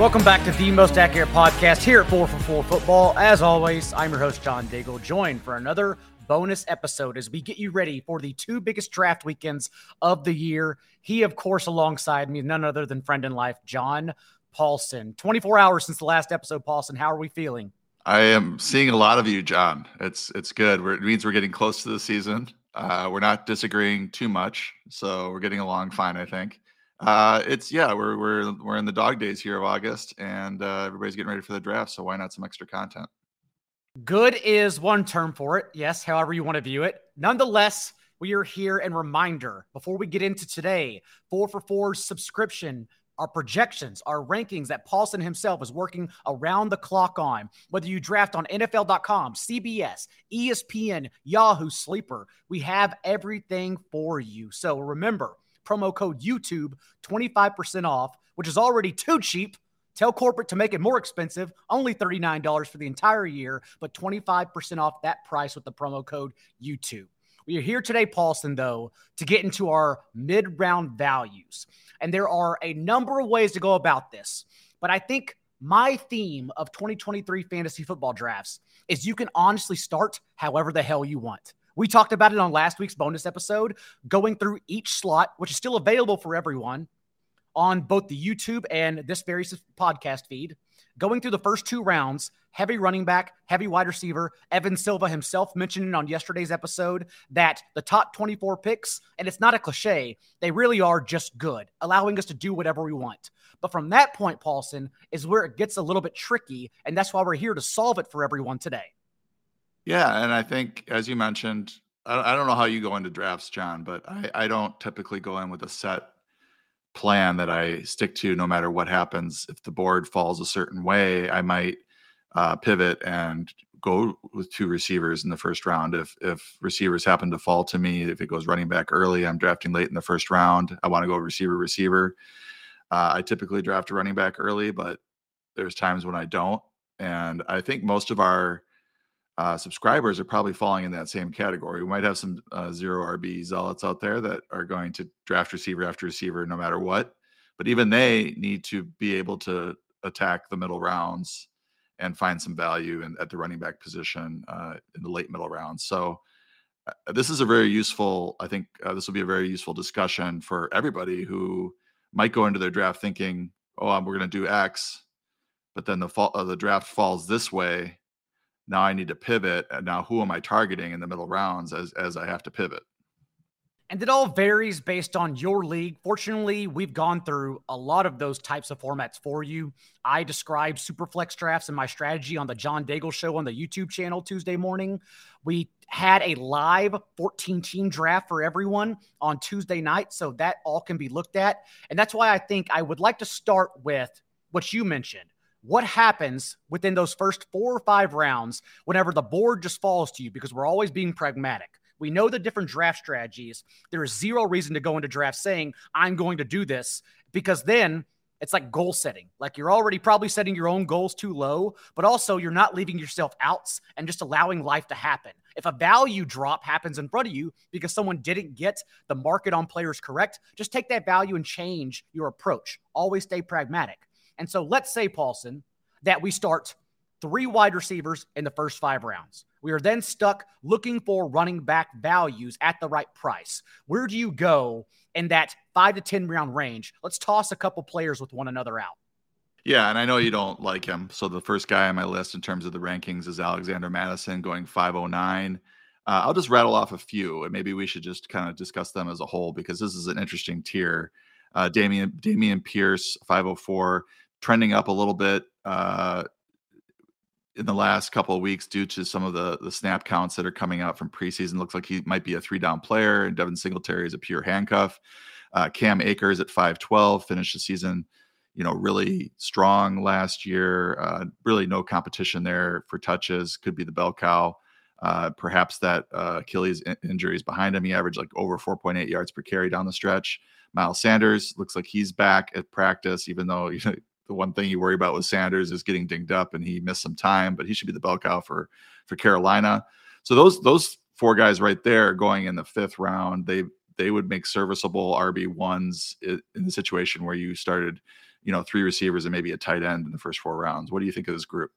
Welcome back to the most accurate podcast here at 4 for 4 Football. As always, I'm your host, John Daigle, joined for another bonus episode as we get you ready for the two biggest draft weekends of the year. He, of course, alongside me, none other than friend in life, John Paulson. 24 hours since the last episode, Paulson. How are we feeling? I am seeing a lot of you, John. It's it's good. We're, it means we're getting close to the season. Uh, we're not disagreeing too much, so we're getting along fine, I think. Uh, it's yeah, we're we're we're in the dog days here of August, and uh, everybody's getting ready for the draft. So why not some extra content? Good is one term for it. Yes, however you want to view it. Nonetheless, we are here and reminder before we get into today, four for four subscription our projections, our rankings that Paulson himself is working around the clock on. Whether you draft on NFL.com, CBS, ESPN, Yahoo Sleeper, we have everything for you. So remember, promo code YouTube, 25% off, which is already too cheap. Tell corporate to make it more expensive, only $39 for the entire year, but 25% off that price with the promo code YouTube. We are here today, Paulson, though, to get into our mid round values. And there are a number of ways to go about this. But I think my theme of 2023 fantasy football drafts is you can honestly start however the hell you want. We talked about it on last week's bonus episode, going through each slot, which is still available for everyone on both the YouTube and this very podcast feed. Going through the first two rounds, heavy running back, heavy wide receiver. Evan Silva himself mentioned on yesterday's episode that the top 24 picks, and it's not a cliche, they really are just good, allowing us to do whatever we want. But from that point, Paulson, is where it gets a little bit tricky. And that's why we're here to solve it for everyone today. Yeah, and I think as you mentioned, I, I don't know how you go into drafts, John, but I, I don't typically go in with a set plan that I stick to no matter what happens. If the board falls a certain way, I might uh, pivot and go with two receivers in the first round. If if receivers happen to fall to me, if it goes running back early, I'm drafting late in the first round. I want to go receiver receiver. Uh, I typically draft a running back early, but there's times when I don't. And I think most of our uh, subscribers are probably falling in that same category. We might have some uh, zero RB zealots out there that are going to draft receiver after receiver no matter what. But even they need to be able to attack the middle rounds and find some value in, at the running back position uh, in the late middle rounds. So uh, this is a very useful. I think uh, this will be a very useful discussion for everybody who might go into their draft thinking, "Oh, we're going to do X," but then the fall, uh, the draft falls this way now I need to pivot. And now who am I targeting in the middle rounds as as I have to pivot? And it all varies based on your league. Fortunately, we've gone through a lot of those types of formats for you. I describe Superflex drafts and my strategy on the John Daigle show on the YouTube channel Tuesday morning. We had a live 14 team draft for everyone on Tuesday night. So that all can be looked at. And that's why I think I would like to start with what you mentioned what happens within those first four or five rounds whenever the board just falls to you because we're always being pragmatic. We know the different draft strategies. There is zero reason to go into draft saying, I'm going to do this because then it's like goal setting. Like you're already probably setting your own goals too low, but also you're not leaving yourself outs and just allowing life to happen. If a value drop happens in front of you because someone didn't get the market on players correct, just take that value and change your approach. Always stay pragmatic. And so let's say, Paulson, that we start three wide receivers in the first five rounds. We are then stuck looking for running back values at the right price. Where do you go in that five to 10 round range? Let's toss a couple players with one another out. Yeah, and I know you don't like him. So the first guy on my list in terms of the rankings is Alexander Mattison going 509. Uh, I'll just rattle off a few, and maybe we should just kind of discuss them as a whole because this is an interesting tier. Uh, Dameon Dameon Pierce 504 trending up a little bit uh, in the last couple of weeks due to some of the the snap counts that are coming out from preseason. Looks like he might be a three down player, and Devin Singletary is a pure handcuff. Uh, Cam Akers at five twelve finished the season, you know, really strong last year. Uh, really no competition there for touches. Could be the bell cow. Uh, perhaps that uh, Achilles in- injury is behind him. He averaged like over 4.8 yards per carry down the stretch. Miles Sanders looks like he's back at practice, even though you know the one thing you worry about with Sanders is getting dinged up and he missed some time, but he should be the bell cow for for Carolina. So those those four guys right there going in the fifth round, they they would make serviceable RB ones in the situation where you started, you know, three receivers and maybe a tight end in the first four rounds. What do you think of this group?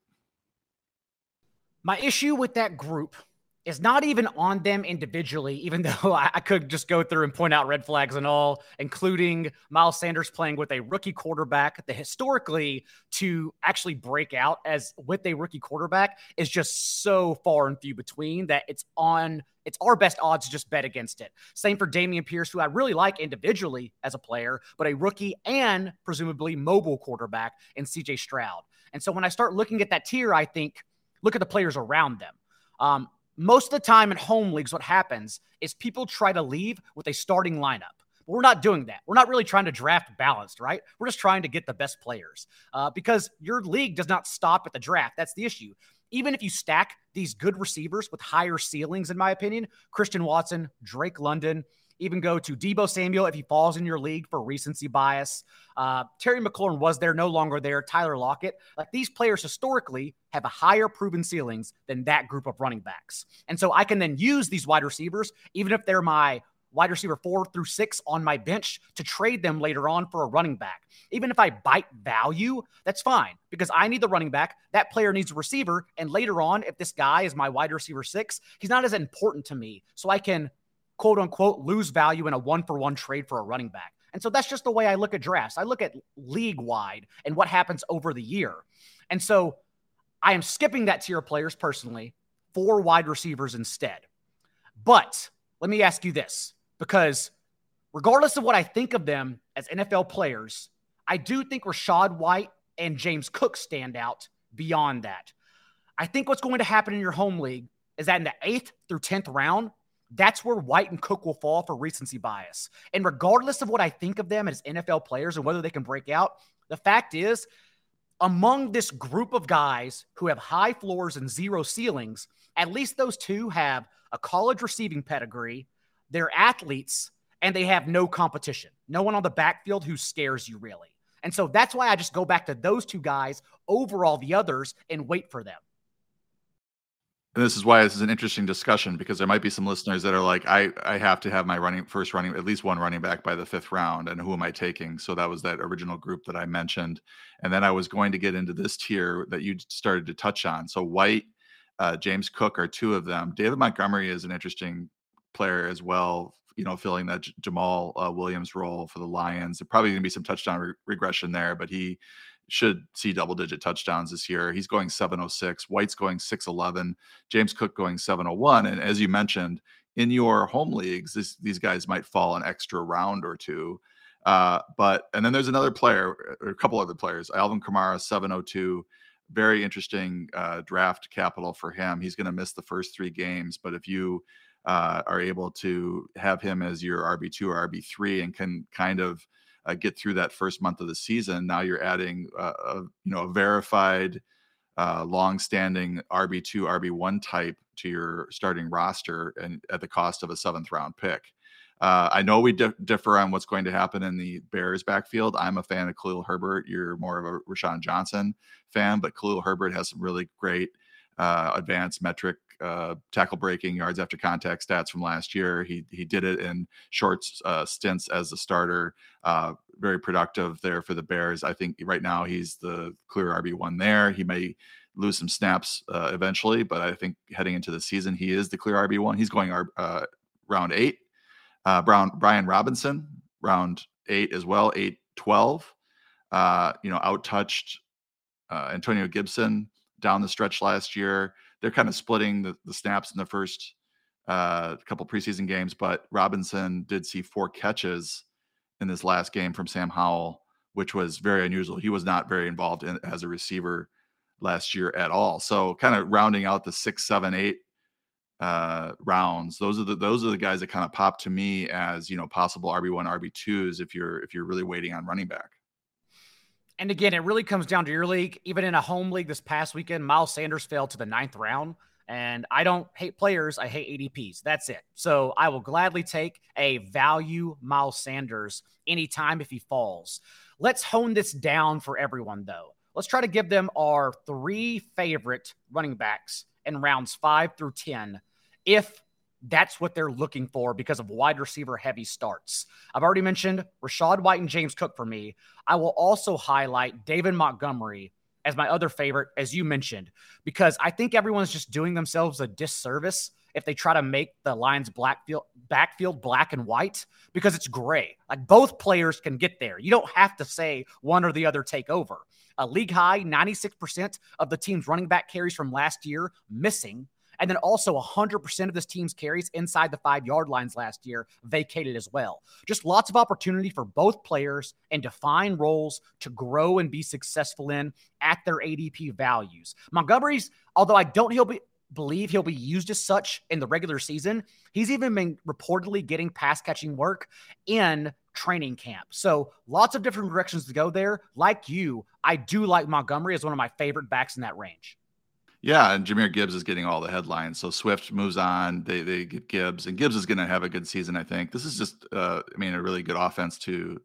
My issue with that group is not even on them individually, even though I, I, could just go through and point out red flags and all, including Miles Sanders playing with a rookie quarterback. The historically to actually break out as with a rookie quarterback is just so far and few between that it's on it's our best odds to just bet against it. Same for Dameon Pierce, who I really like individually as a player, but a rookie and presumably mobile quarterback in CJ Stroud. And so when I start looking at that tier, I think look at the players around them. Um, most of the time in home leagues, what happens is people try to leave with a starting lineup. But we're not doing that. We're not really trying to draft balanced, right? We're just trying to get the best players uh, because your league does not stop at the draft. That's the issue. Even if you stack these good receivers with higher ceilings, in my opinion, Christian Watson, Drake London, even go to Deebo Samuel if he falls in your league for recency bias. Uh, Terry McLaurin was there, no longer there. Tyler Lockett. Like these players historically have a higher proven ceilings than that group of running backs. And so I can then use these wide receivers, even if they're my wide receiver four through six on my bench to trade them later on for a running back. Even if I bite value, that's fine because I need the running back. That player needs a receiver. And later on, if this guy is my wide receiver six, he's not as important to me. So I can quote unquote lose value in a one for one trade for a running back. And so that's just the way I look at drafts. I look at league wide and what happens over the year. And so I am skipping that tier of players personally for wide receivers instead. But let me ask you this because regardless of what I think of them as NFL players, I do think Rachaad White and James Cook stand out beyond that. I think what's going to happen in your home league is that in the eighth through 10th round, that's where White and Cook will fall for recency bias. And regardless of what I think of them as NFL players and whether they can break out, the fact is, among this group of guys who have high floors and zero ceilings, at least those two have a college receiving pedigree, they're athletes, and they have no competition. No one on the backfield who scares you really. And so that's why I just go back to those two guys over all the others and wait for them and this is why this is an interesting discussion because there might be some listeners that are like, I I have to have my running first running at least one running back by the fifth round, and who am I taking? So that was that original group that I mentioned, and then I was going to get into this tier that you started to touch on. So White, uh, James Cook are two of them. David Montgomery is an interesting player as well. You know, filling that J- Jamaal uh, Williams role for the Lions. There probably going to be some touchdown re- regression there, but he should see double digit touchdowns this year. He's going 706, White's going 611, James Cook going 701. And as you mentioned, in your home leagues, this, these guys might fall an extra round or two. Uh, but and then there's another player, or a couple other players. Alvin Kamara, 702. Very interesting uh, draft capital for him. He's going to miss the first three games, but if you uh, are able to have him as your RB2 or RB3 and can kind of uh, get through that first month of the season. Now you're adding uh, a you know a verified, uh, long-standing RB two RB one type to your starting roster, and at the cost of a seventh round pick. Uh, I know we di- differ on what's going to happen in the Bears backfield. I'm a fan of Khalil Herbert. You're more of a Roschon Johnson fan, but Khalil Herbert has some really great uh, advanced metric uh, tackle breaking yards after contact stats from last year. He he did it in short uh, stints as a starter. Uh, very productive there for the Bears. I think right now he's the clear RB one there. He may lose some snaps uh, eventually, but I think heading into the season he is the clear RB one. He's going uh, round eight. Uh, Brown Brian Robinson round eight as well, eight twelve. you know, out touched Antonio Gibson down the stretch last year they're kind of splitting the, the snaps in the first uh, couple preseason games, but Robinson did see four catches in this last game from Sam Howell, which was very unusual. He was not very involved in, as a receiver last year at all. So kind of rounding out the six, seven, eight uh, rounds. Those are the those are the guys that kind of pop to me as you know possible RB one, RB twos if you're if you're really waiting on running back. And again, it really comes down to your league. Even in a home league this past weekend, Miles Sanders fell to the ninth round. And I don't hate players, I hate ADPs. That's it. So I will gladly take a value Miles Sanders anytime if he falls. Let's hone this down for everyone, though. Let's try to give them our three favorite running backs in rounds five through 10 if that's what they're looking for because of wide receiver heavy starts. I've already mentioned Rachaad White and James Cook for me. I will also highlight David Montgomery as my other favorite, as you mentioned, because I think everyone's just doing themselves a disservice if they try to make the Lions backfield, backfield black and white because it's gray. Like both players can get there. You don't have to say one or the other take over. A league high 96% of the team's running back carries from last year missing. And then also 100% of this team's carries inside the five yard lines last year vacated as well. Just lots of opportunity for both players and define roles to grow and be successful in at their ADP values. Montgomery's, although I don't he'll be believe he'll be used as such in the regular season. He's even been reportedly getting pass catching work in training camp. So lots of different directions to go there. Like you, I do like Montgomery as one of my favorite backs in that range. Yeah, and Jahmyr Gibbs is getting all the headlines. So Swift moves on. They they get Gibbs, and Gibbs is going to have a good season. I think this is just, uh, I mean, a really good offense to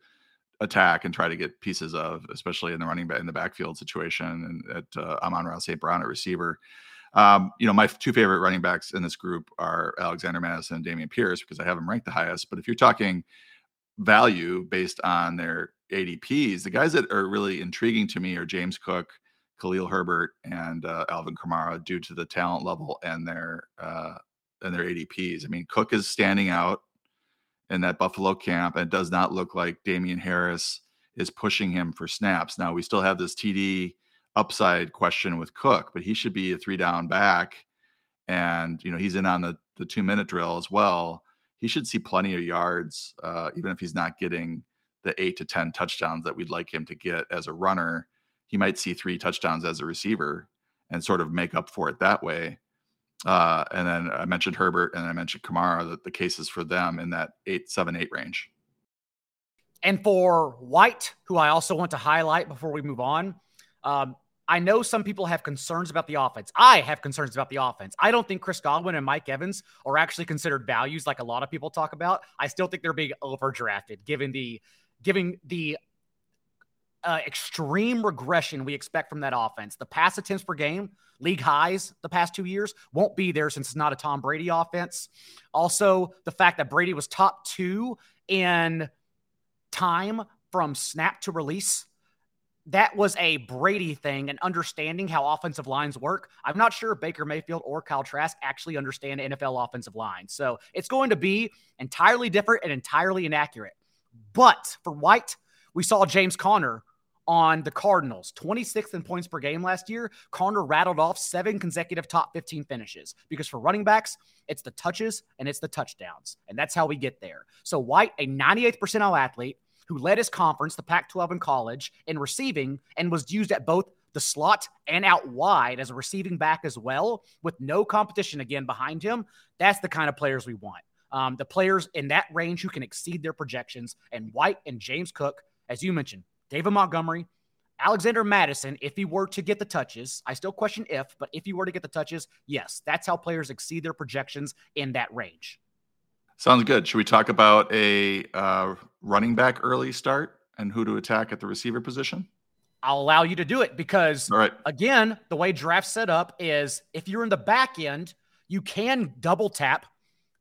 attack and try to get pieces of, especially in the running back in the backfield situation, and at uh, Amon-Ra St. Brown at receiver. Um, you know, my two favorite running backs in this group are Alexander Mattison and Dameon Pierce because I have them ranked the highest. But if you're talking value based on their ADPs, the guys that are really intriguing to me are James Cook, Khalil Herbert, and uh, Alvin Kamara due to the talent level and their uh, and their ADPs. I mean, Cook is standing out in that Buffalo camp, and it does not look like Damien Harris is pushing him for snaps. Now we still have this TD upside question with Cook, but he should be a three down back. And, you know, he's in on the, the two minute drill as well. He should see plenty of yards, uh, even if he's not getting the eight to 10 touchdowns that we'd like him to get as a runner. He might see three touchdowns as a receiver and sort of make up for it that way. Uh, and then I mentioned Herbert and I mentioned Kamara, that the cases for them in that eight, seven, eight range. And for White, who I also want to highlight before we move on, um, I know some people have concerns about the offense. I have concerns about the offense. I don't think Chris Godwin and Mike Evans are actually considered values like a lot of people talk about. I still think they're being overdrafted given the giving the uh, extreme regression we expect from that offense. The pass attempts per game, league highs the past two years, won't be there since it's not a Tom Brady offense. Also, the fact that Brady was top two in time from snap to release that was a Brady thing and understanding how offensive lines work. I'm not sure Baker Mayfield or Kyle Trask actually understand NFL offensive lines. So it's going to be entirely different and entirely inaccurate. But for White, we saw James Conner on the Cardinals, 26th in points per game last year. Conner rattled off seven consecutive top 15 finishes because for running backs, it's the touches and it's the touchdowns. And that's how we get there. So White, a 98th percentile athlete, who led his conference, the Pac 12 in college, in receiving and was used at both the slot and out wide as a receiving back as well, with no competition again behind him. That's the kind of players we want. Um, the players in that range who can exceed their projections, and White and James Cook, as you mentioned, David Montgomery, Alexander Mattison, if he were to get the touches, I still question if, but if he were to get the touches, yes, that's how players exceed their projections in that range. Sounds good. Should we talk about a uh, running back early start and who to attack at the receiver position? I'll allow you to do it because, All right. again, the way draft set up is if you're in the back end, you can double tap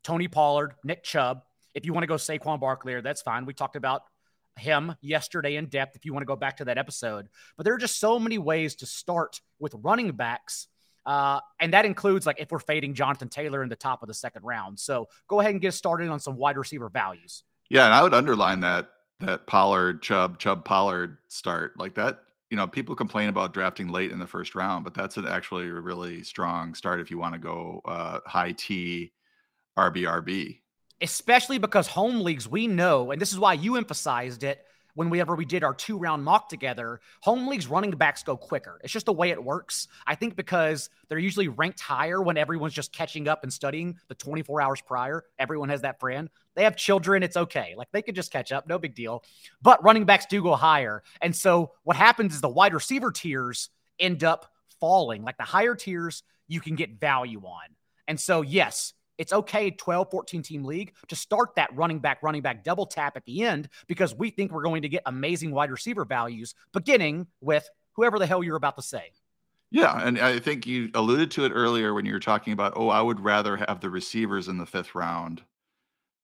Tony Pollard, Nick Chubb. If you want to go Saquon Barkley, that's fine. We talked about him yesterday in depth if you want to go back to that episode. But there are just so many ways to start with running backs uh, and that includes like if we're fading Jonathan Taylor in the top of the second round. So go ahead and get started on some wide receiver values. Yeah, and I would underline that that Pollard, Chubb, Chubb Pollard start like that. You know, people complain about drafting late in the first round, but that's an actually a really strong start if you want to go uh, high T RBRB. Especially because home leagues, we know, and this is why you emphasized it whenever we ever did our two round mock together, home leagues running backs go quicker. It's just the way it works. I think because they're usually ranked higher when everyone's just catching up and studying the 24 hours prior. Everyone has that friend. They have children. It's okay. Like they could just catch up. No big deal. But running backs do go higher. And so what happens is the wide receiver tiers end up falling. Like the higher tiers, you can get value on. And so, yes, it's okay 12 14 team league to start that running back running back double tap at the end because we think we're going to get amazing wide receiver values beginning with whoever the hell you're about to say Yeah, and I think you alluded to it earlier when you were talking about, oh, I would rather have the receivers in the fifth round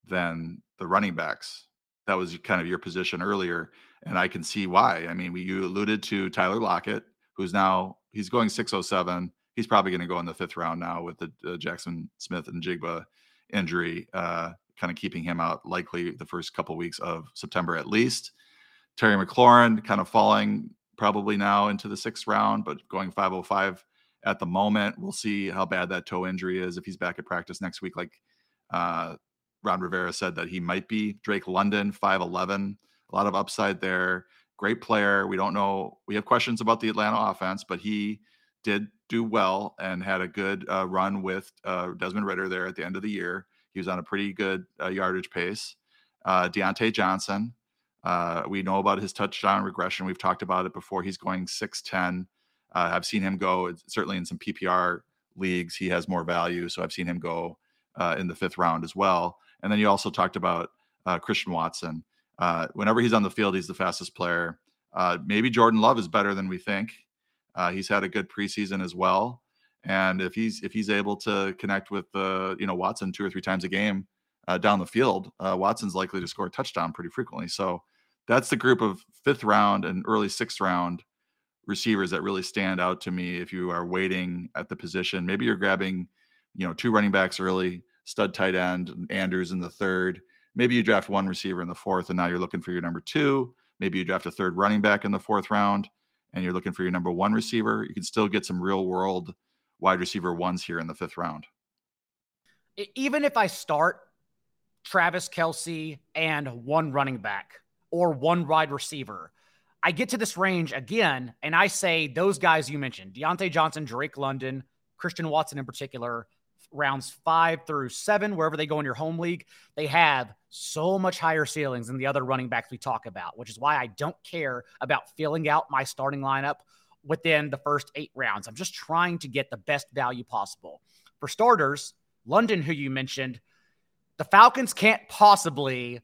than the running backs. That was kind of your position earlier, and I can see why. I mean, you alluded to Tyler Lockett, who's now he's going 607. He's probably going to go in the fifth round now with the uh, Jaxon Smith-Njigba injury, uh, kind of keeping him out likely the first couple weeks of September at least. Terry McLaurin kind of falling probably now into the sixth round, but going 505 at the moment. We'll see how bad that toe injury is if he's back at practice next week. Like uh, Ron Rivera said that he might be. Drake London, 5'11, a lot of upside there. Great player. We don't know. We have questions about the Atlanta offense, but he did do well and had a good uh, run with uh, Desmond Ridder there at the end of the year. He was on a pretty good uh, yardage pace. Uh, Diontae Johnson, uh, we know about his touchdown regression. We've talked about it before. He's going 6'10. Uh, I've seen him go, certainly in some PPR leagues, he has more value. So I've seen him go uh, in the fifth round as well. And then you also talked about Christian Watson. Whenever he's on the field, he's the fastest player. Maybe Jordan Love is better than we think. He's had a good preseason as well. And if he's if he's able to connect with uh, you know Watson two or three times a game uh, down the field, uh, Watson's likely to score a touchdown pretty frequently. So that's the group of fifth round and early sixth round receivers that really stand out to me if you are waiting at the position. Maybe you're grabbing, you know, two running backs early, stud tight end, Andrews in the third. Maybe you draft one receiver in the fourth, and now you're looking for your number two. Maybe you draft a third running back in the fourth round, and you're looking for your number one receiver. You can still get some real world wide receiver ones here in the fifth round. Even if I start Travis Kelce and one running back, or one wide receiver. I get to this range again, and I say those guys you mentioned Diontae Johnson, Drake London, Christian Watson in particular, rounds five through seven, wherever they go in your home league, they have so much higher ceilings than the other running backs we talk about, which is why I don't care about filling out my starting lineup within the first eight rounds. I'm just trying to get the best value possible. For starters, London, who you mentioned, the Falcons can't possibly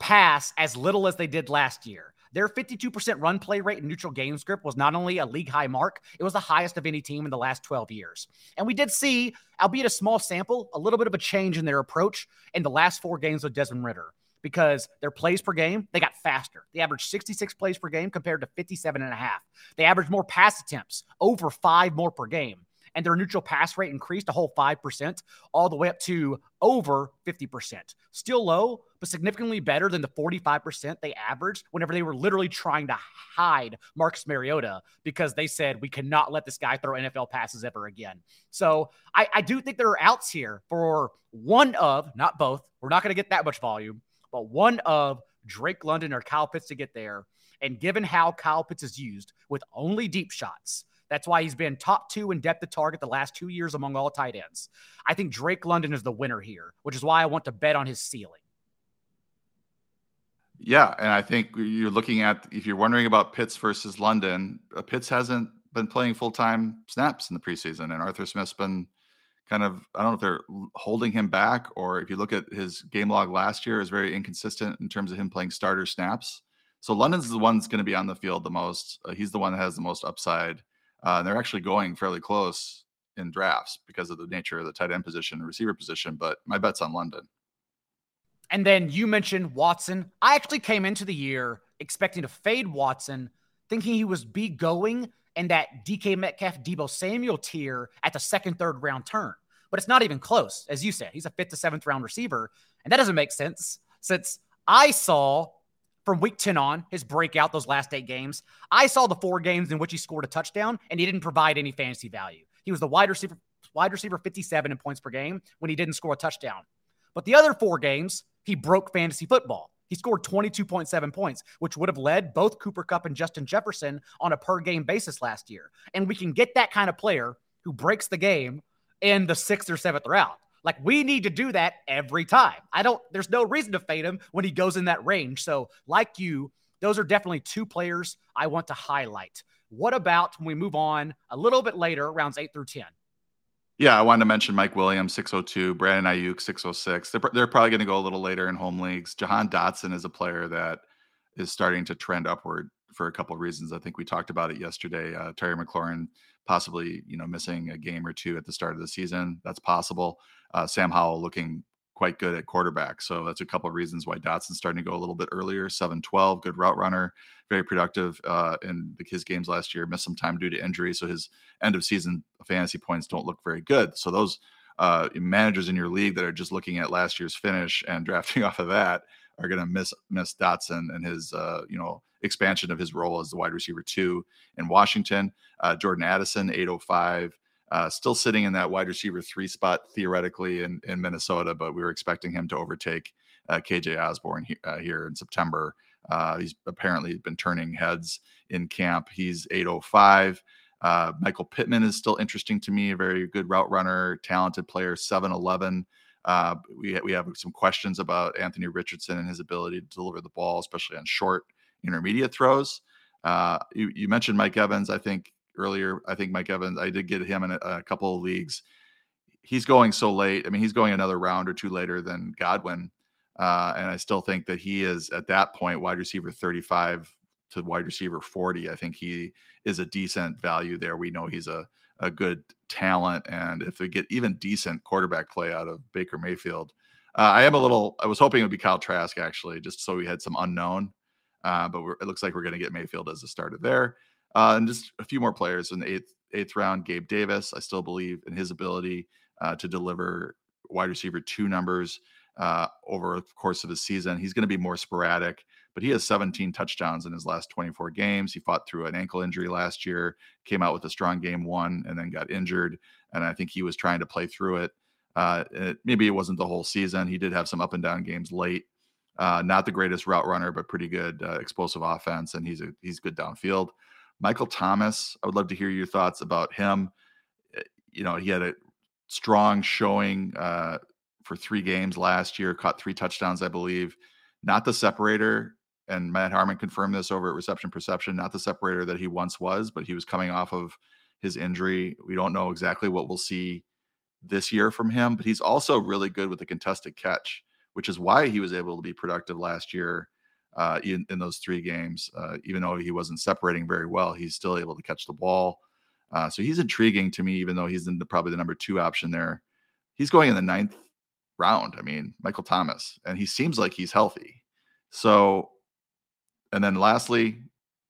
pass as little as they did last year. Their 52% run play rate in neutral game script was not only a league high mark, it was the highest of any team in the last 12 years. And we did see, albeit a small sample, a little bit of a change in their approach in the last four games with Desmond Ridder because their plays per game, they got faster. They averaged 66 plays per game compared to 57 and a half. They averaged more pass attempts, over five more per game and their neutral pass rate increased a whole 5%, all the way up to over 50%. Still low, but significantly better than the 45% they averaged whenever they were literally trying to hide Marcus Mariota because they said, we cannot let this guy throw NFL passes ever again. So I, I do think there are outs here for one of, not both, we're not going to get that much volume, but one of Drake London or Kyle Pitts to get there. And given how Kyle Pitts is used with only deep shots, that's why he's been top two in depth of target the last two years among all tight ends. I think Drake London is the winner here, which is why I want to bet on his ceiling. Yeah, and I think you're looking at if you're wondering about Pitts versus London, uh, Pitts hasn't been playing full time snaps in the preseason, and Arthur Smith's been kind of I don't know if they're holding him back or if you look at his game log last year is very inconsistent in terms of him playing starter snaps. So London's the one that's going to be on the field the most. Uh, he's the one that has the most upside. Uh, they're actually going fairly close in drafts because of the nature of the tight end position and receiver position, but my bet's on London. And then you mentioned Watson. I actually came into the year expecting to fade Watson, thinking he was be going in that DK Metcalf, Deebo Samuel tier at the second, third round turn. But it's not even close. As you said, he's a fifth to seventh round receiver. And that doesn't make sense since I saw from week 10 on, his breakout, those last eight games, I saw the four games in which he scored a touchdown and he didn't provide any fantasy value. He was the wide receiver, wide receiver 57 in points per game when he didn't score a touchdown. But the other four games, he broke fantasy football. He scored 22.7 points, which would have led both Cooper Kupp and Justin Jefferson on a per game basis last year. And we can get that kind of player who breaks the game in the sixth or seventh round. Like we need to do that every time. I don't, there's no reason to fade him when he goes in that range. So, like you, those are definitely two players I want to highlight. What about when we move on a little bit later, rounds eight through 10? Yeah, I wanted to mention Mike Williams, 602, Brandon Aiyuk, 606. They're, they're probably going to go a little later in home leagues. Jahan Dotson is a player that is starting to trend upward for a couple of reasons. I think we talked about it yesterday. Uh, Terry McLaurin possibly, you know, missing a game or two at the start of the season. That's possible. Uh, Sam Howell looking quite good at quarterback. So that's a couple of reasons why Dotson's starting to go a little bit earlier. Seven twelve, good route runner, very productive uh, in the, his games last year. Missed some time due to injury. So his end of season fantasy points don't look very good. So those uh, managers in your league that are just looking at last year's finish and drafting off of that are going to miss miss Dotson and his uh, you know expansion of his role as the wide receiver two in Washington. Uh, Jordan Addison, 805. Uh, still sitting in that wide receiver three spot theoretically in, in Minnesota, but we were expecting him to overtake uh, KJ Osborn he, uh, here in September. Uh, he's apparently been turning heads in camp. He's 805. Uh, Michael Pittman is still interesting to me, a very good route runner, talented player, 711. Uh, we, we have some questions about Anthony Richardson and his ability to deliver the ball, especially on short intermediate throws. Uh, you, you, mentioned Mike Evans. I think earlier, I think Mike Evans, I did get him in a, a, couple of leagues. He's going so late. I mean, he's going another round or two later than Godwin. Uh, and I still think that he is at that point wide receiver 35 to wide receiver 40. I think he is a decent value there. We know he's a, a good talent. And if they get even decent quarterback play out of Baker Mayfield, uh, I am a little, I was hoping it would be Kyle Trask actually, just so we had some unknown. Uh, but it looks like we're going to get Mayfield as a starter there. Uh, and just a few more players in the eighth eighth round. Gabe Davis, I still believe in his ability uh, to deliver wide receiver two numbers uh, over the course of the season. He's going to be more sporadic, but he has 17 touchdowns in his last 24 games. He fought through an ankle injury last year, came out with a strong game one, and then got injured. And I think he was trying to play through it. Uh, it maybe it wasn't the whole season. He did have some up and down games late. Uh, not the greatest route runner, but pretty good uh, explosive offense, and he's a he's good downfield. Michael Thomas, I would love to hear your thoughts about him. Eh, you know, he had a strong showing uh, for three games last year, caught three touchdowns, I believe. Not the separator, and Matt Harmon confirmed this over at Reception Perception. Not the separator that he once was, but he was coming off of his injury. We don't know exactly what we'll see this year from him, but he's also really good with the contested catch which is why he was able to be productive last year uh, in, in those three games. Uh, even though he wasn't separating very well, he's still able to catch the ball. Uh, so he's intriguing to me, even though he's in the, probably the number two option there. He's going in the ninth round. I mean, Michael Thomas, and he seems like he's healthy. So, and then lastly,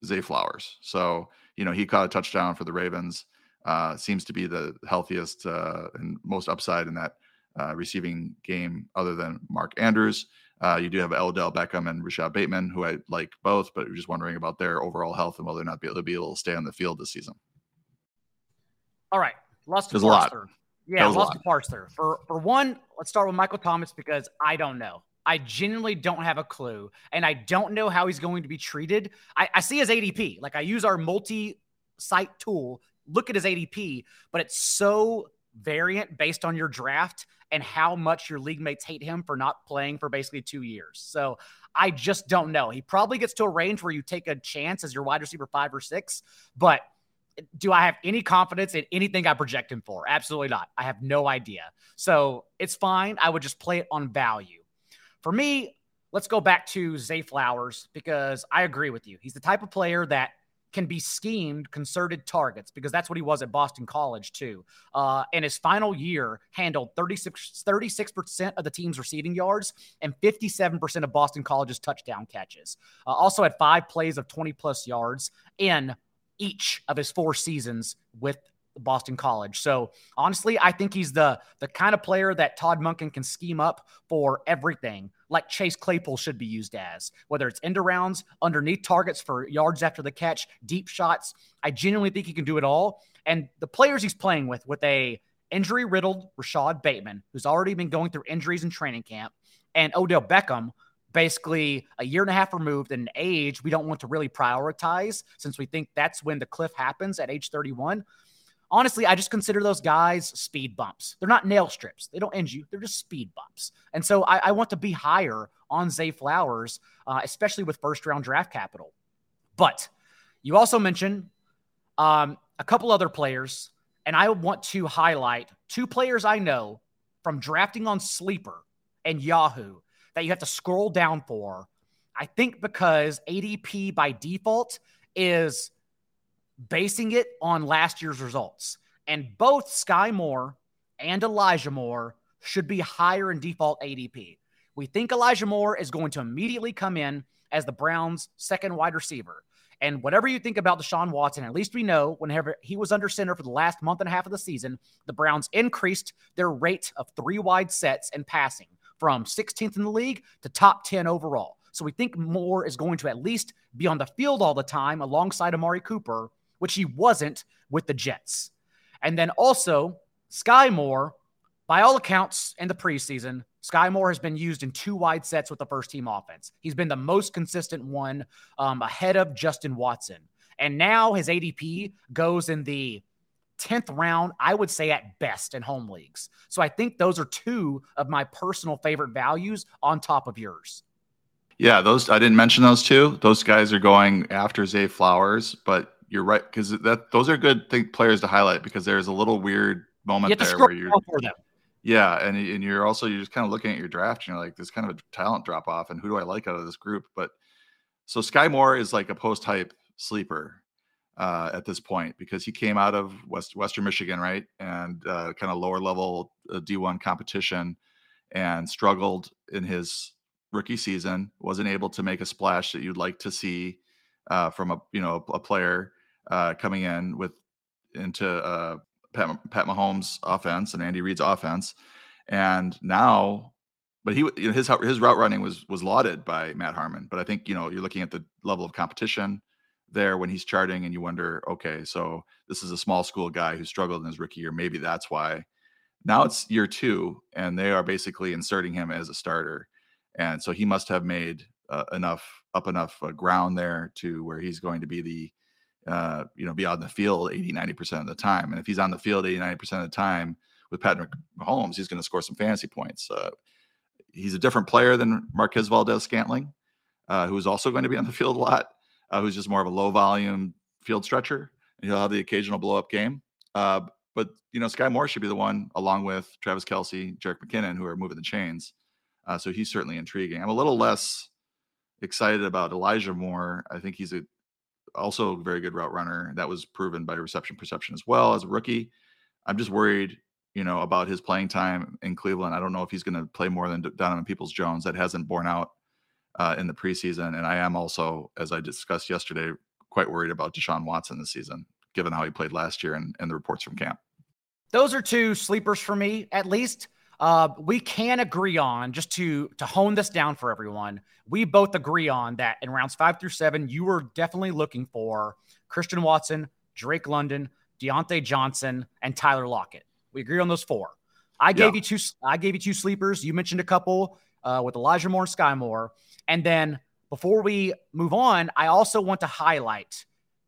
Zay Flowers. So, you know, he caught a touchdown for the Ravens. Uh, seems to be the healthiest uh, and most upside in that uh, receiving game other than Mark Andrews. Uh, you do have Odell Beckham and Rashod Bateman, who I like both, but just wondering about their overall health and whether or not they'll be able to stay on the field this season. All right, lots of parts there. Yeah, lots of parts there. For for one, let's start with Michael Thomas because I don't know. I genuinely don't have a clue, and I don't know how he's going to be treated. I, I see his ADP. Like I use our multi-site tool, look at his ADP, but it's so variant based on your draft and how much your league mates hate him for not playing for basically two years. So I just don't know. He probably gets to a range where you take a chance as your wide receiver five or six, but do I have any confidence in anything I project him for? Absolutely not. I have no idea. So it's fine. I would just play it on value. For me, let's go back to Zay Flowers because I agree with you. He's the type of player that can be schemed concerted targets because that's what he was at Boston College too. Uh, in his final year, handled 36 percent of the team's receiving yards and 57 percent of Boston College's touchdown catches. Uh, also had five plays of 20 plus yards in each of his four seasons with Boston College. So honestly, I think he's the the kind of player that Todd Monken can scheme up for everything, like Chase Claypool should be used as, whether it's end arounds, underneath targets for yards after the catch, deep shots. I genuinely think he can do it all. And the players he's playing with, with a injury riddled Rashod Bateman, who's already been going through injuries in training camp, and Odell Beckham, basically a year and a half removed in age we don't want to really prioritize since we think that's when the cliff happens at age 31 honestly, I just consider those guys speed bumps. They're not nail strips. They don't end you. They're just speed bumps. And so I, I want to be higher on Zay Flowers, uh, especially with first round draft capital. But you also mentioned um, a couple other players, and I want to highlight two players I know from drafting on Sleeper and Yahoo that you have to scroll down for I think because ADP by default is basing it on last year's results. And both Skyy Moore and Elijah Moore should be higher in default ADP. We think Elijah Moore is going to immediately come in as the Browns' second wide receiver. And whatever you think about Deshaun Watson, at least we know whenever he was under center for the last month and a half of the season, the Browns increased their rate of three wide sets and passing from 16th in the league to top 10 overall. So we think Moore is going to at least be on the field all the time alongside Amari Cooper, which he wasn't with the Jets. And then also, Skyy Moore, by all accounts in the preseason, Skyy Moore has been used in two wide sets with the first team offense. He's been the most consistent one um, ahead of Justin Watson. And now his ADP goes in the 10th round, I would say at best in home leagues. So I think those are two of my personal favorite values on top of yours. Yeah, those I didn't mention those two. Those guys are going after Zay Flowers, but you're right because that those are good think, players to highlight because there's a little weird moment there where you're. Yeah, and and you're also you're just kind of looking at your draft and you're like, there's kind of a talent drop off, and who do I like out of this group? But so Skyy Moore is like a post hype sleeper uh, at this point because he came out of West Western Michigan, right, and uh, kind of lower level uh, D1 competition, and struggled in his rookie season. wasn't able to make a splash that you'd like to see uh, from a you know a player uh, coming in with into uh, Pat, Pat Mahomes' offense and Andy Reid's offense, and now, but he you know, his his route running was was lauded by Matt Harmon. But I think you know you're looking at the level of competition there when he's charting, and you wonder, okay, so this is a small school guy who struggled in his rookie year. Maybe that's why. Now it's year two, and they are basically inserting him as a starter, and so he must have made uh, enough up enough uh, ground there to where he's going to be the uh, you know, be on the field 80, 90% of the time. And if he's on the field 80, 90% of the time with Patrick Mahomes, he's going to score some fantasy points. Uh, he's a different player than Marquez Valdes Scantling, uh, who's also going to be on the field a lot, uh, who's just more of a low volume field stretcher. And he'll have the occasional blow up game. Uh, but, you know, Skyy Moore should be the one, along with Travis Kelce, Jerick McKinnon, who are moving the chains. Uh, so he's certainly intriguing. I'm a little less excited about Elijah Moore. I think he's a also a very good route runner. That was proven by reception perception as well as a rookie. I'm just worried, you know, about his playing time in Cleveland. I don't know if he's going to play more than Donovan Peoples Jones. That hasn't borne out uh, in the preseason. And I am also, as I discussed yesterday, quite worried about Deshaun Watson this season, given how he played last year and, and the reports from camp. Those are two sleepers for me, at least. Uh, we can agree on just to to hone this down for everyone. We both agree on that in rounds five through seven, you were definitely looking for Christian Watson, Drake London, Diontae Johnson, and Tyler Lockett. We agree on those four. I gave yeah. you two. I gave you two sleepers. You mentioned a couple uh, with Elijah Moore and Skyy Moore. And then before we move on, I also want to highlight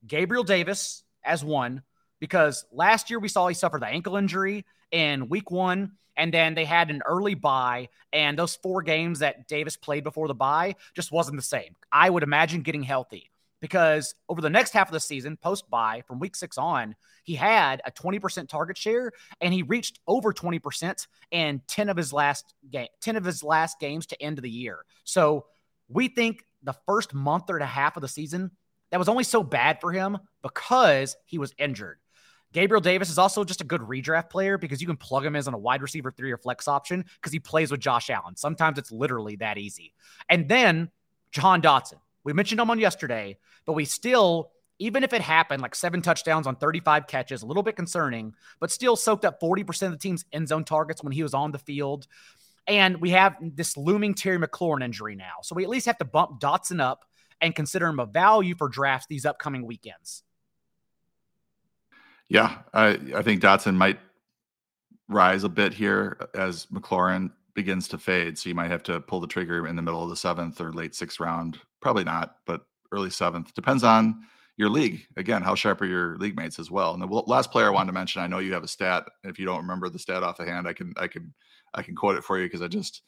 Gabriel Davis as one because last year we saw he suffered the ankle injury in week one and then they had an early bye, and those four games that Davis played before the bye just wasn't the same. I would imagine getting healthy because over the next half of the season, post bye from week six on, he had a 20% target share and he reached over 20% in 10 of his last game, 10 of his last games to end of the year. So we think the first month or a half of the season, that was only so bad for him because he was injured. Gabriel Davis is also just a good redraft player because you can plug him as on a wide receiver three or flex option because he plays with Josh Allen. Sometimes it's literally that easy. And then Jahan Dotson. We mentioned him on yesterday, but we still, even if it happened like seven touchdowns on 35 catches, a little bit concerning, but still soaked up 40% of the team's end zone targets when he was on the field. And we have this looming Terry McLaurin injury now. So we at least have to bump Dotson up and consider him a value for drafts these upcoming weekends. Yeah, I, I think Dotson might rise a bit here as McLaurin begins to fade. So you might have to pull the trigger in the middle of the seventh or late sixth round. Probably not, but early seventh. Depends on your league. Again, how sharp are your league mates as well? And the last player I wanted to mention, I know you have a stat. If you don't remember the stat off the hand, I can I can I can quote it for you because I just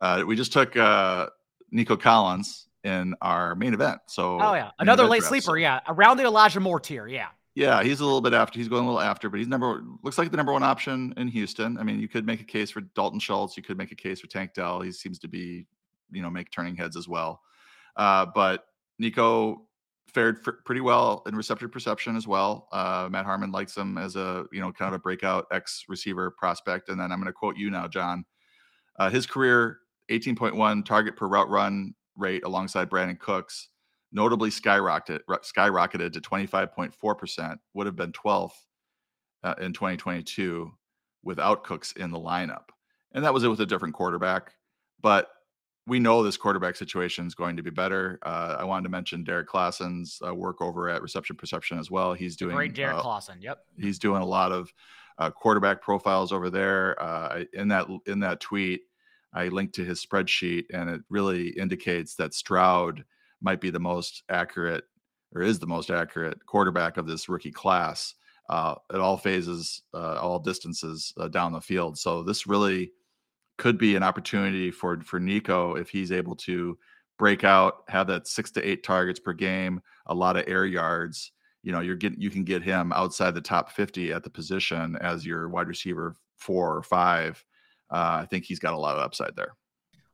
uh, we just took uh, Nico Collins in our main event. So oh yeah, another late draft, sleeper. So. Yeah, around the Elijah Moore tier. Yeah. Yeah, he's a little bit after. He's going a little after, but he's number looks like the number one option in Houston. I mean, you could make a case for Dalton Schultz. You could make a case for Tank Dell. He seems to be, you know, make turning heads as well. Uh, but Nico fared pretty well in Reception Perception as well. Uh, Matt Harmon likes him as a you know kind of a breakout X receiver prospect. And then I'm going to quote you now, John. Uh, his career 18.1 target per route run rate alongside Brandin Cooks notably skyrocketed skyrocketed to 25.4%. Would have been 12th uh, in 2022 without Cooks in the lineup, and that was it with a different quarterback. But we know this quarterback situation is going to be better. Uh, I wanted to mention Derrik Klassen's uh, work over at Reception Perception as well. He's doing great, Derrik uh, Klassen. Yep, he's doing a lot of uh, quarterback profiles over there. Uh, in that in that tweet, I linked to his spreadsheet, and it really indicates that Stroud might be the most accurate or is the most accurate quarterback of this rookie class uh, at all phases, all distances down the field. So this really could be an opportunity for for Nico if he's able to break out, have that six to eight targets per game, a lot of air yards. You know, you're getting you can get him outside the top 50 at the position as your wide receiver four or five. Uh, I think he's got a lot of upside there.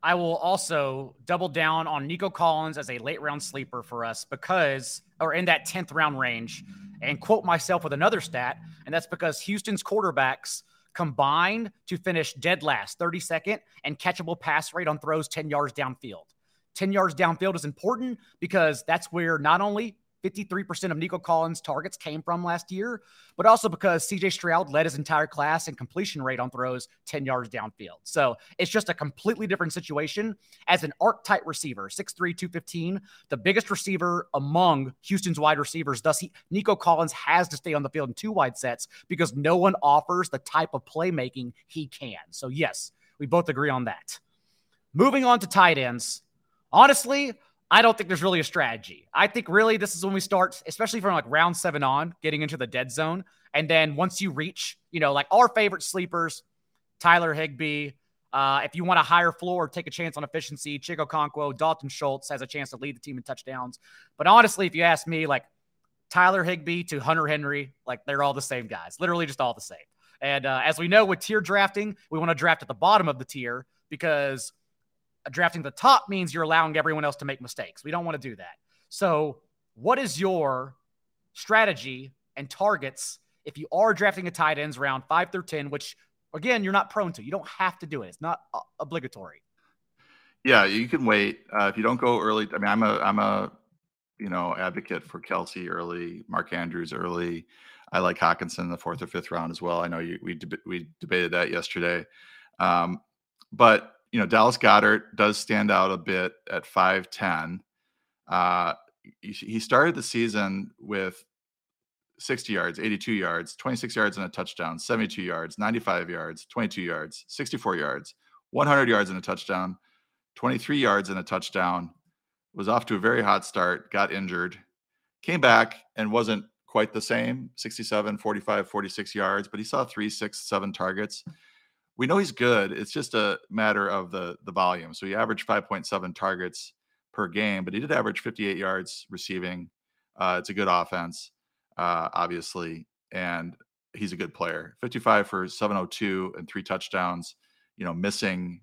I will also double down on Nico Collins as a late round sleeper for us because, or in that 10th round range, and quote myself with another stat, and that's because Houston's quarterbacks combined to finish dead last, 32nd, and catchable pass rate on throws 10 yards downfield. 10 yards downfield is important because that's where not only 53% of Nico Collins' targets came from last year, but also because CJ Stroud led his entire class in completion rate on throws 10 yards downfield. So it's just a completely different situation. As an archetype receiver, 6'3, 215, the biggest receiver among Houston's wide receivers, thus he, Nico Collins has to stay on the field in two wide sets because no one offers the type of playmaking he can. So, yes, we both agree on that. Moving on to tight ends. Honestly, I don't think there's really a strategy. I think really this is when we start, especially from like round seven on, getting into the dead zone. And then once you reach, you know, like our favorite sleepers, Tyler Higbee. Uh, if you want a higher floor, take a chance on efficiency. Chig Okonkwo, Dalton Schultz has a chance to lead the team in touchdowns. But honestly, if you ask me, like Tyler Higbee to Hunter Henry, like they're all the same guys, literally just all the same. And uh, as we know with tier drafting, we want to draft at the bottom of the tier because drafting the top means you're allowing everyone else to make mistakes. We don't want to do that. So, what is your strategy and targets if you are drafting a tight ends round five through 10, which again, you're not prone to? You don't have to do it, it's not uh, obligatory. Yeah, you can wait. Uh, if you don't go early, I mean, I'm a, I'm a, you know, advocate for Kelce early, Mark Andrews early. I like Hockenson in the fourth or fifth round as well. I know you, we deb- we debated that yesterday, um, but you know, Dallas Goedert does stand out a bit at 5'10. Uh, he started the season with 60 yards, 82 yards, 26 yards and a touchdown, 72 yards, 95 yards, 22 yards, 64 yards, 100 yards and a touchdown, 23 yards and a touchdown. Was off to a very hot start, got injured, came back and wasn't quite the same 67, 45, 46 yards, but he saw three, six, seven targets we know he's good. It's just a matter of the the volume. So he averaged 5.7 targets per game, but he did average 58 yards receiving. Uh, it's a good offense, uh, obviously, and he's a good player. 55 for 702 and three touchdowns. You know, missing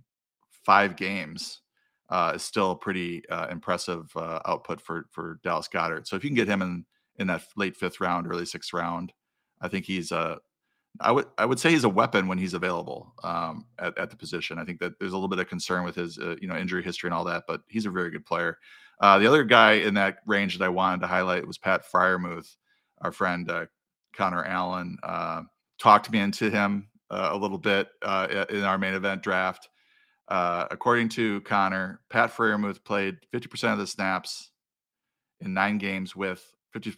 five games uh, is still a pretty uh, impressive uh, output for for Dallas Goedert. So if you can get him in in that late fifth round, early sixth round, I think he's a I would I would say he's a weapon when he's available um, at, at the position. I think that there's a little bit of concern with his uh, you know injury history and all that, but he's a very good player. Uh, the other guy in that range that I wanted to highlight was Pat Freiermuth, our friend uh, Connor Allen uh, talked me into him uh, a little bit uh, in our main event draft. according to Connor, Pat Freiermuth played 50% of the snaps in nine games with 50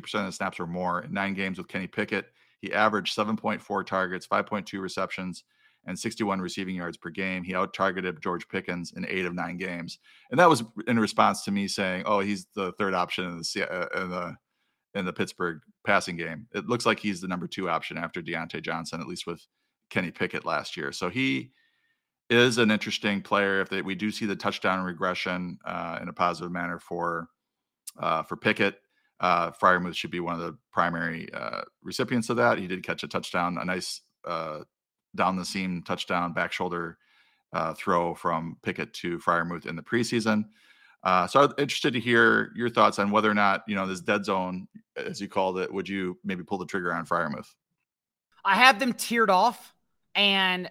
percent of the snaps or more in nine games with Kenny Pickett he averaged 7.4 targets, 5.2 receptions, and 61 receiving yards per game. He out targeted George Pickens in eight of nine games, and that was in response to me saying, "Oh, he's the third option in the uh, in the in the Pittsburgh passing game." It looks like he's the number two option after Diontae Johnson, at least with Kenny Pickett last year. So he is an interesting player. If they, we do see the touchdown regression uh, in a positive manner for uh, for Pickett, uh, Freiermuth should be one of the primary uh, recipients of that. He did catch a touchdown, a nice uh, down the seam touchdown, back shoulder uh, throw from Pickett to Freiermuth in the preseason. Uh, so I'm interested to hear your thoughts on whether or not you know this dead zone, as you called it, would you maybe pull the trigger on Freiermuth? I have them tiered off, and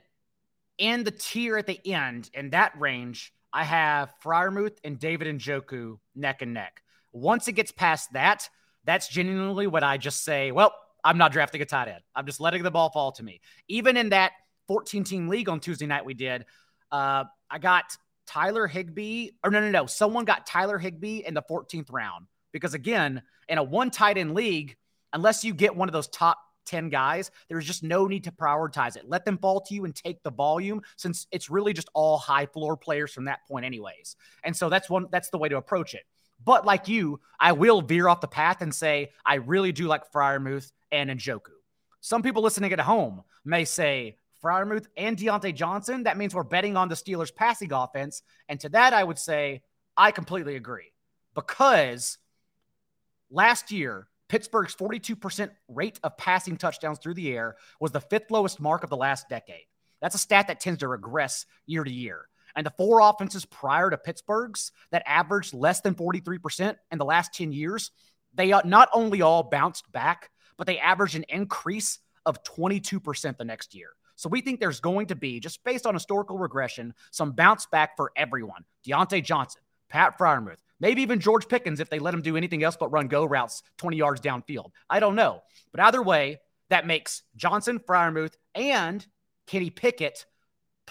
in the tier at the end, in that range, I have Freiermuth and David Njoku neck and neck. Once it gets past that, that's genuinely what I just say. Well, I'm not drafting a tight end. I'm just letting the ball fall to me. Even in that 14 team league on Tuesday night we did, uh, I got Tyler Higbee, or no, no, no. Someone got Tyler Higbee in the 14th round because, again, in a one tight end league, unless you get one of those top 10 guys, there's just no need to prioritize it. Let them fall to you and take the volume since it's really just all high floor players from that point, anyways. And so that's one, that's the way to approach it. But like you, I will veer off the path and say, I really do like Freiermuth and Njoku. Some people listening at home may say, Freiermuth and Diontae Johnson, that means we're betting on the Steelers' passing offense. And to that, I would say, I completely agree. Because last year, Pittsburgh's 42% rate of passing touchdowns through the air was the fifth lowest mark of the last decade. That's a stat that tends to regress year to year. And the four offenses prior to Pittsburgh's that averaged less than 43% in the last 10 years, they uh, not only all bounced back, but they averaged an increase of 22% the next year. So we think there's going to be, just based on historical regression, some bounce back for everyone. Diontae Johnson, Pat Freiermuth, maybe even George Pickens if they let him do anything else but run go routes 20 yards downfield. I don't know. But either way, that makes Johnson, Freiermuth, and Kenny Pickett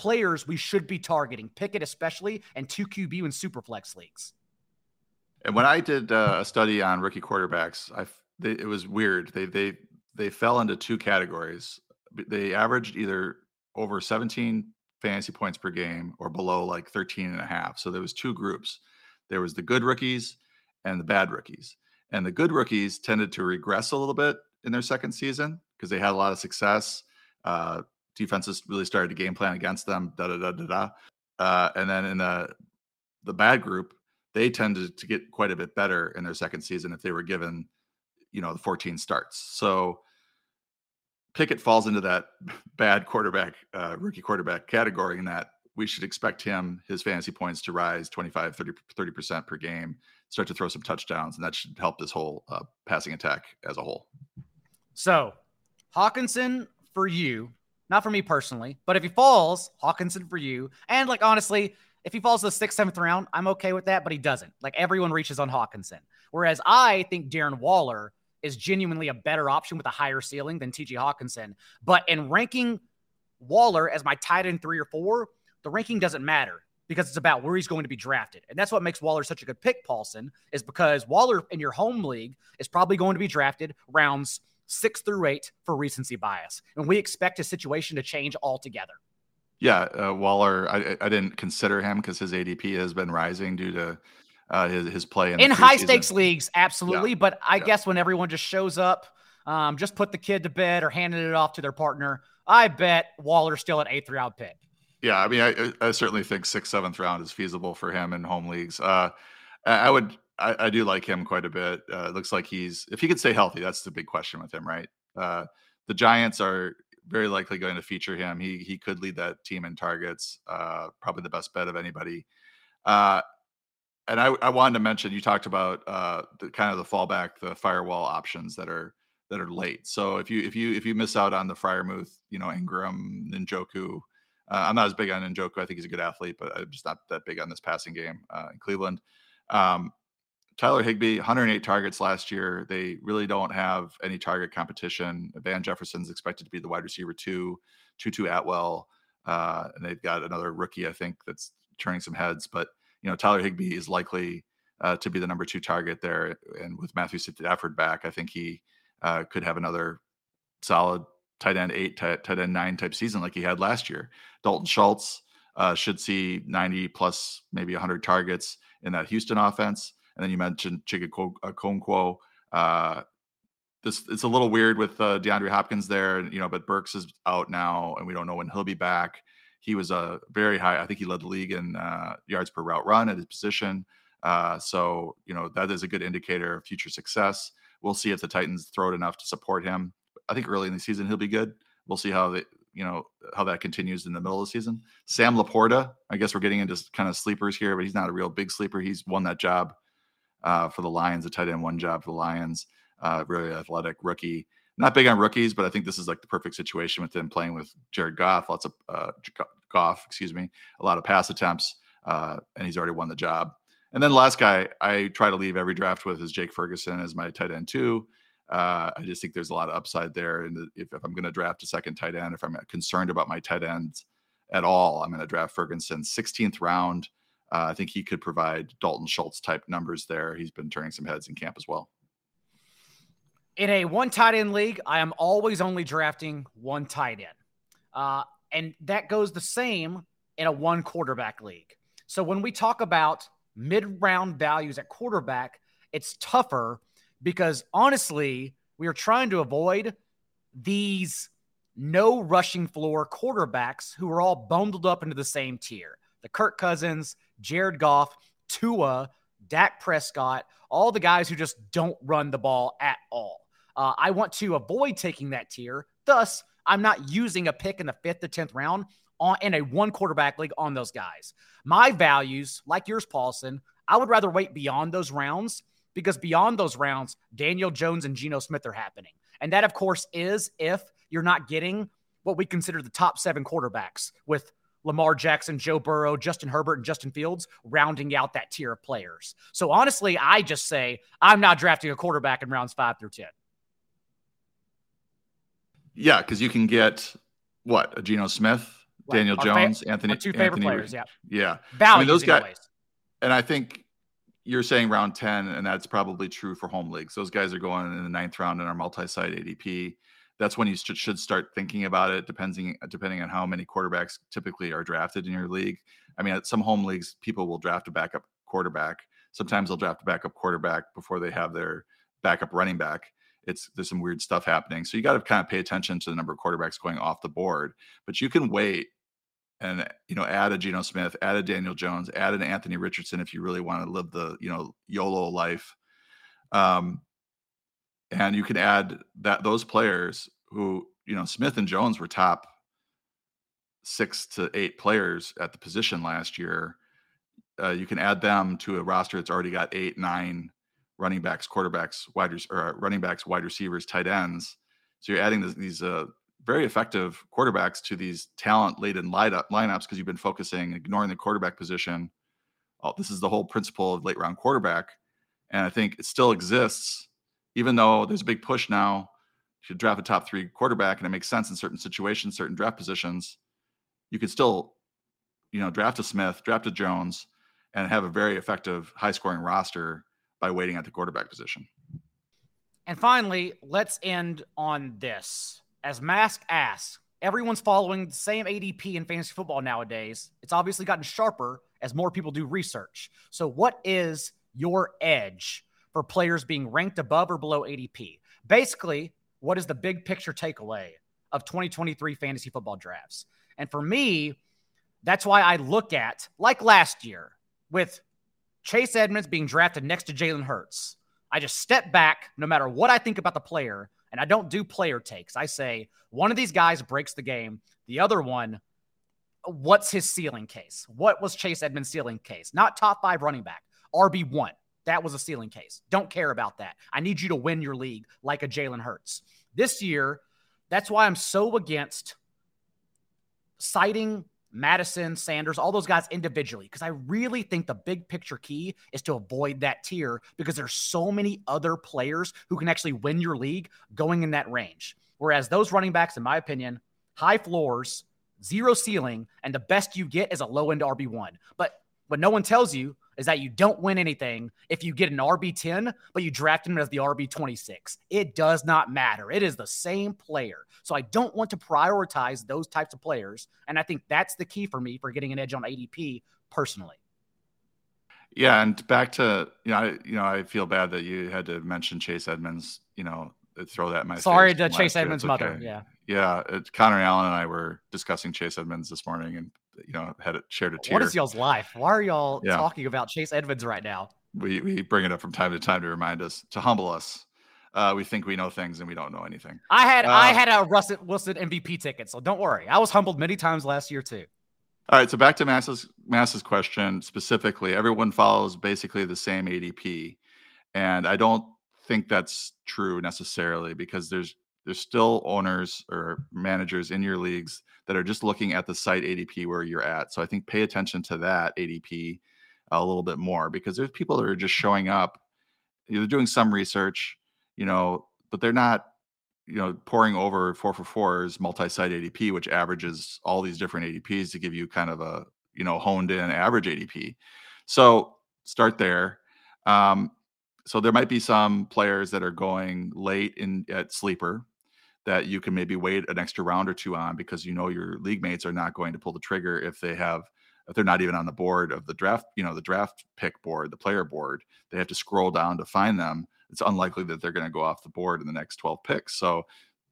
players we should be targeting. Pickett especially, and two QB and superflex leagues. And when I did uh, a study on rookie quarterbacks, I they, it was weird. They they they fell into two categories they averaged either over 17 fantasy points per game or below like 13 and a half. So there was two groups. There was the good rookies and the bad rookies. And the good rookies tended to regress a little bit in their second season because they had a lot of success. Uh, defenses really started to game plan against them. Da da da da da. Uh, and then in the the bad group, they tended to get quite a bit better in their second season if they were given, you know, the 14 starts. So Pickett falls into that bad quarterback, uh, rookie quarterback category in that we should expect him, his fantasy points to rise 25, 30, 30% per game, start to throw some touchdowns, and that should help this whole uh, passing attack as a whole. So, Hockenson for you, not for me personally, but if he falls, Hockenson for you. And like, honestly, if he falls the sixth, seventh round, I'm okay with that, but he doesn't. Like, everyone reaches on Hockenson. Whereas I think Darren Waller is genuinely a better option with a higher ceiling than TJ Hockenson. But in ranking Waller as my tight end three or four, the ranking doesn't matter because it's about where he's going to be drafted. And that's what makes Waller such a good pick, Paulsen, is because Waller in your home league is probably going to be drafted rounds six through eight for recency bias. And we expect his situation to change altogether. Yeah, uh, Waller, I, I didn't consider him because his ADP has been rising due to uh, his his play in, in high stakes leagues, absolutely. Yeah. But I yeah. guess when everyone just shows up, um, just put the kid to bed or handed it off to their partner, I bet Waller's still an eighth round pick. Yeah, I mean, I, I certainly think sixth, seventh round is feasible for him in home leagues. Uh, I would, I, I, do like him quite a bit. Uh, it looks like he's, if he could stay healthy, that's the big question with him, right? Uh, the Giants are very likely going to feature him. He he could lead that team in targets. Uh, probably the best bet of anybody. Uh, and I, I wanted to mention you talked about uh, the kind of the fallback, the firewall options that are that are late. So if you if you if you miss out on the Freiermuth, you know Engram, Njoku, uh, I'm not as big on Njoku. I think he's a good athlete, but I'm just not that big on this passing game uh, in Cleveland. Um, Tyler Higbee, 108 targets last year. They really don't have any target competition. Van Jefferson's expected to be the wide receiver two, Tutu Atwell, uh, and they've got another rookie I think that's turning some heads, but you know, Tyler Higbee is likely uh, to be the number two target there. And with Matthew Stafford back, I think he uh, could have another solid tight end eight, tight, tight end nine type season like he had last year. Dalton Schultz uh, should see 90 plus, maybe 100 targets in that Houston offense. And then you mentioned Chig Okonkwo. Uh, this it's a little weird with uh, DeAndre Hopkins there, you know, but Burks is out now, and we don't know when he'll be back. He was a very high. I think he led the league in uh, yards per route run at his position. Uh, so you know that is a good indicator of future success. We'll see if the Titans throw it enough to support him. I think early in the season he'll be good. We'll see how they you know how that continues in the middle of the season. Sam LaPorta, I guess we're getting into kind of sleepers here, but he's not a real big sleeper. He's won that job uh, for the Lions, a tight end one job for the Lions. Uh, really athletic rookie. Not big on rookies, but I think this is like the perfect situation with him playing with Jared Goff. Lots of uh, Goff, excuse me, a lot of pass attempts, uh, and he's already won the job. And then the last guy I try to leave every draft with is Jake Ferguson as my tight end too. Uh, I just think there's a lot of upside there. And if, if I'm going to draft a second tight end, if I'm concerned about my tight ends at all, I'm going to draft Ferguson 16th round. Uh, I think he could provide Dalton Schultz type numbers there. He's been turning some heads in camp as well. In a one tight end league, I am always only drafting one tight end. Uh, and that goes the same in a one quarterback league. So when we talk about mid round values at quarterback, it's tougher because honestly, we are trying to avoid these no rushing floor quarterbacks who are all bundled up into the same tier. The Kirk Cousins, Jared Goff, Tua, Dak Prescott, all the guys who just don't run the ball at all. Uh, I want to avoid taking that tier. Thus, I'm not using a pick in the fifth to 10th round on, in a one quarterback league on those guys. My values, like yours, Paulsen, I would rather wait beyond those rounds because beyond those rounds, Daniel Jones and Geno Smith are happening. And that, of course, is if you're not getting what we consider the top seven quarterbacks with Lamar Jackson, Joe Burrow, Justin Herbert, and Justin Fields rounding out that tier of players. So honestly, I just say I'm not drafting a quarterback in rounds five through 10. Yeah, because you can get what? A Geno Smith, Daniel Jones, fa- Anthony. two favorite Anthony, players, yeah. Yeah. I mean, those guys. And I think you're saying round 10, and that's probably true for home leagues. Those guys are going in the ninth round in our multi-site ADP. That's when you should start thinking about it, depending depending on how many quarterbacks typically are drafted in your league. I mean, at some home leagues, people will draft a backup quarterback. Sometimes they'll draft a backup quarterback before they have their backup running back. It's there's some weird stuff happening. So you got to kind of pay attention to the number of quarterbacks going off the board. But you can wait and you know add a Geno Smith, add a Daniel Jones, add an Anthony Richardson if you really want to live the you know YOLO life. Um, and you can add that those players who you know Smith and Jones were top six to eight players at the position last year. Uh, you can add them to a roster that's already got eight, nine running backs, quarterbacks, wide or running backs, wide receivers, tight ends. So you're adding this, these uh, very effective quarterbacks to these talent laden lineup, lineups because you've been focusing, ignoring the quarterback position. Oh, this is the whole principle of late round quarterback. And I think it still exists, even though there's a big push now to draft a top three quarterback, and it makes sense in certain situations, certain draft positions. You could still, you know, draft a Smith, draft a Jones, and have a very effective, high scoring roster by waiting at the quarterback position. And finally, let's end on this as Mask asks, everyone's following the same ADP in fantasy football nowadays. It's obviously gotten sharper as more people do research. So, what is your edge for players being ranked above or below ADP? Basically, what is the big picture takeaway of 2023 fantasy football drafts? And for me, that's why I look at, like last year, with Chase Edmonds being drafted next to Jalen Hurts. I just step back no matter what I think about the player and I don't do player takes. I say one of these guys breaks the game. The other one, what's his ceiling case? What was Chase Edmonds' ceiling case? Not top five running back, RB1. That was a ceiling case. Don't care about that. I need you to win your league like a Jalen Hurts. This year, that's why I'm so against citing Mattison, Sanders, all those guys individually, because I really think the big picture key is to avoid that tier because there's so many other players who can actually win your league going in that range. Whereas those running backs, in my opinion, high floors, zero ceiling, and the best you get is a low end RB1. But what no one tells you is that you don't win anything if you get an RB10, but you draft him as the RB26. It does not matter. It is the same player. So I don't want to prioritize those types of players. And I think that's the key for me for getting an edge on ADP personally. Yeah, and back to you know, I, you know, I feel bad that you had to mention Chase Edmonds. You know, throw that in my sorry to Chase Edmonds' mother. Yeah, yeah. It, Connor Allen and I were discussing Chase Edmonds this morning, and you know had it shared a tear. What is y'all's life? Why are y'all yeah. talking about Chase Edmonds right now? We we bring it up from time to time to remind us to humble us. uh, we think we know things and we don't know anything. I had Uh, I had a Russell Wilson MVP ticket, so don't worry. I was humbled many times last year too. All right, so back to Mass's Mass's question specifically. Everyone follows basically the same ADP, and I don't think that's true necessarily because there's there's still owners or managers in your leagues that are just looking at the site ADP where you're at. So I think pay attention to that ADP a little bit more because there's people that are just showing up. They're doing some research, you know, but they're not you know pouring over four for fours multi-site ADP, which averages all these different ADPs to give you kind of a you know honed in average ADP. So start there. Um, so there might be some players that are going late in at sleeper that you can maybe wait an extra round or two on because you know your league mates are not going to pull the trigger if they have if they're not even on the board of the draft, you know, the draft pick board, the player board, they have to scroll down to find them. It's unlikely that they're going to go off the board in the next 12 picks. So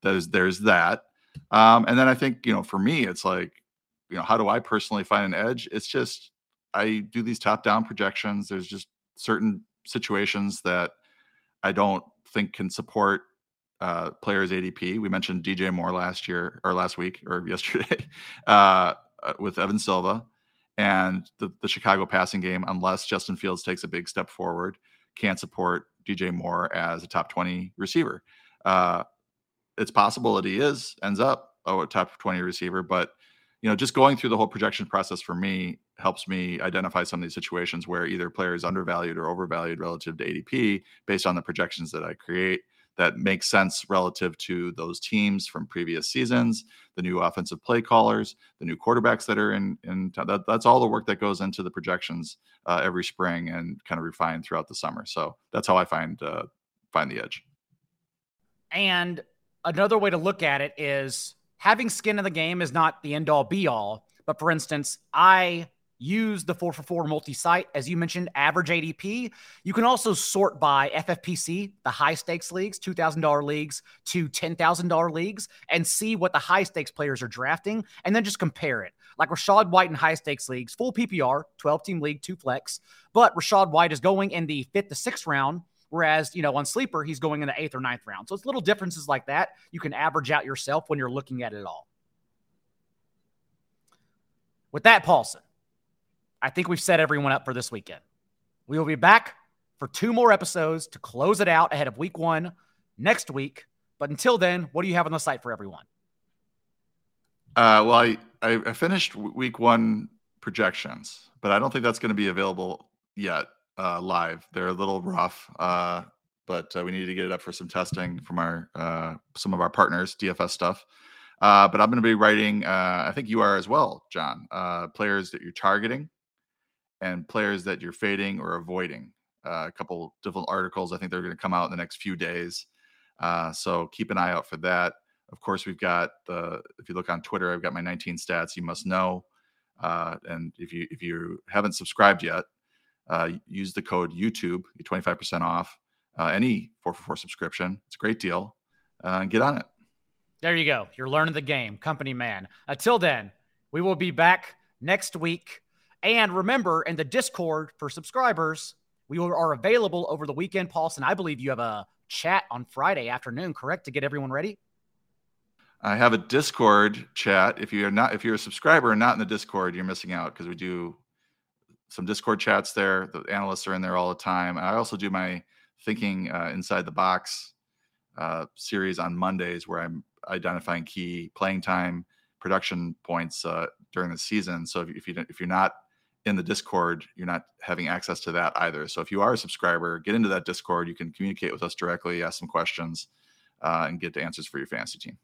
there's there's that. Um, and then I think, you know, for me, it's like, you know, how do I personally find an edge? It's just I do these top-down projections. There's just certain situations that I don't think can support uh, players ADP. We mentioned DJ Moore last year or last week or yesterday uh, uh, with Evan Silva and the, the Chicago passing game, unless Justin Fields takes a big step forward, can't support DJ Moore as a top 20 receiver. Uh, it's possible that he is ends up a top 20 receiver, but you know, just going through the whole projection process for me helps me identify some of these situations where either player is undervalued or overvalued relative to ADP based on the projections that I create that makes sense relative to those teams from previous seasons, the new offensive play callers, the new quarterbacks that are in. in that, that's all the work that goes into the projections uh, every spring and kind of refine throughout the summer. So that's how I find uh, find the edge. And another way to look at it is having skin in the game is not the end all be all. But for instance, I use the 4 for 4 multi site, as you mentioned, average ADP. You can also sort by FFPC, the high stakes leagues, $2,000 leagues to $10,000 leagues, and see what the high stakes players are drafting, and then just compare it. Like Rachaad White in high stakes leagues, full PPR, 12 team league, two flex, but Rachaad White is going in the fifth to sixth round. Whereas, you know, on sleeper, he's going in the eighth or ninth round. So it's little differences like that you can average out yourself when you're looking at it all. With that, Paulsen, I think we've set everyone up for this weekend. We will be back for two more episodes to close it out ahead of week one next week. But until then, what do you have on the site for everyone? Uh, well, I, I finished week one projections, but I don't think that's going to be available yet uh, live. They're a little rough, uh, but uh, we need to get it up for some testing from our uh, some of our partners, DFS stuff. Uh, but I'm going to be writing. I think you are as well, John. players that you're targeting and players that you're fading or avoiding. a couple different articles. I think they're going to come out in the next few days. so keep an eye out for that. Of course, we've got the. If you look on Twitter, I've got my 19 stats. You must know. and if you if you haven't subscribed yet, uh, use the code YouTube, get 25% off uh, any 444 subscription. It's a great deal. Uh, get on it. There you go. You're learning the game, company man. Until then, we will be back next week. And remember, in the Discord for subscribers, we are available over the weekend. Paulsen, I believe you have a chat on Friday afternoon, correct? To get everyone ready? I have a Discord chat. If you're not, if you're a subscriber and not in the Discord, you're missing out because we do some Discord chats there. The analysts are in there all the time. I also do my thinking uh, inside the box uh, series on Mondays where I'm identifying key playing time production points uh, during the season. So if, if you if you're not in the Discord, you're not having access to that either. So if you are a subscriber, get into that Discord. You can communicate with us directly, ask some questions, uh, and get the answers for your fantasy team.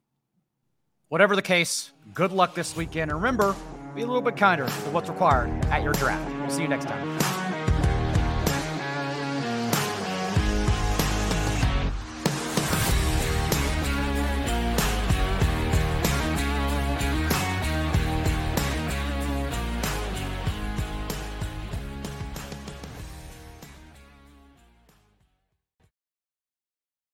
Whatever the case, good luck this weekend. And remember, be a little bit kinder to what's required at your draft. We'll see you next time.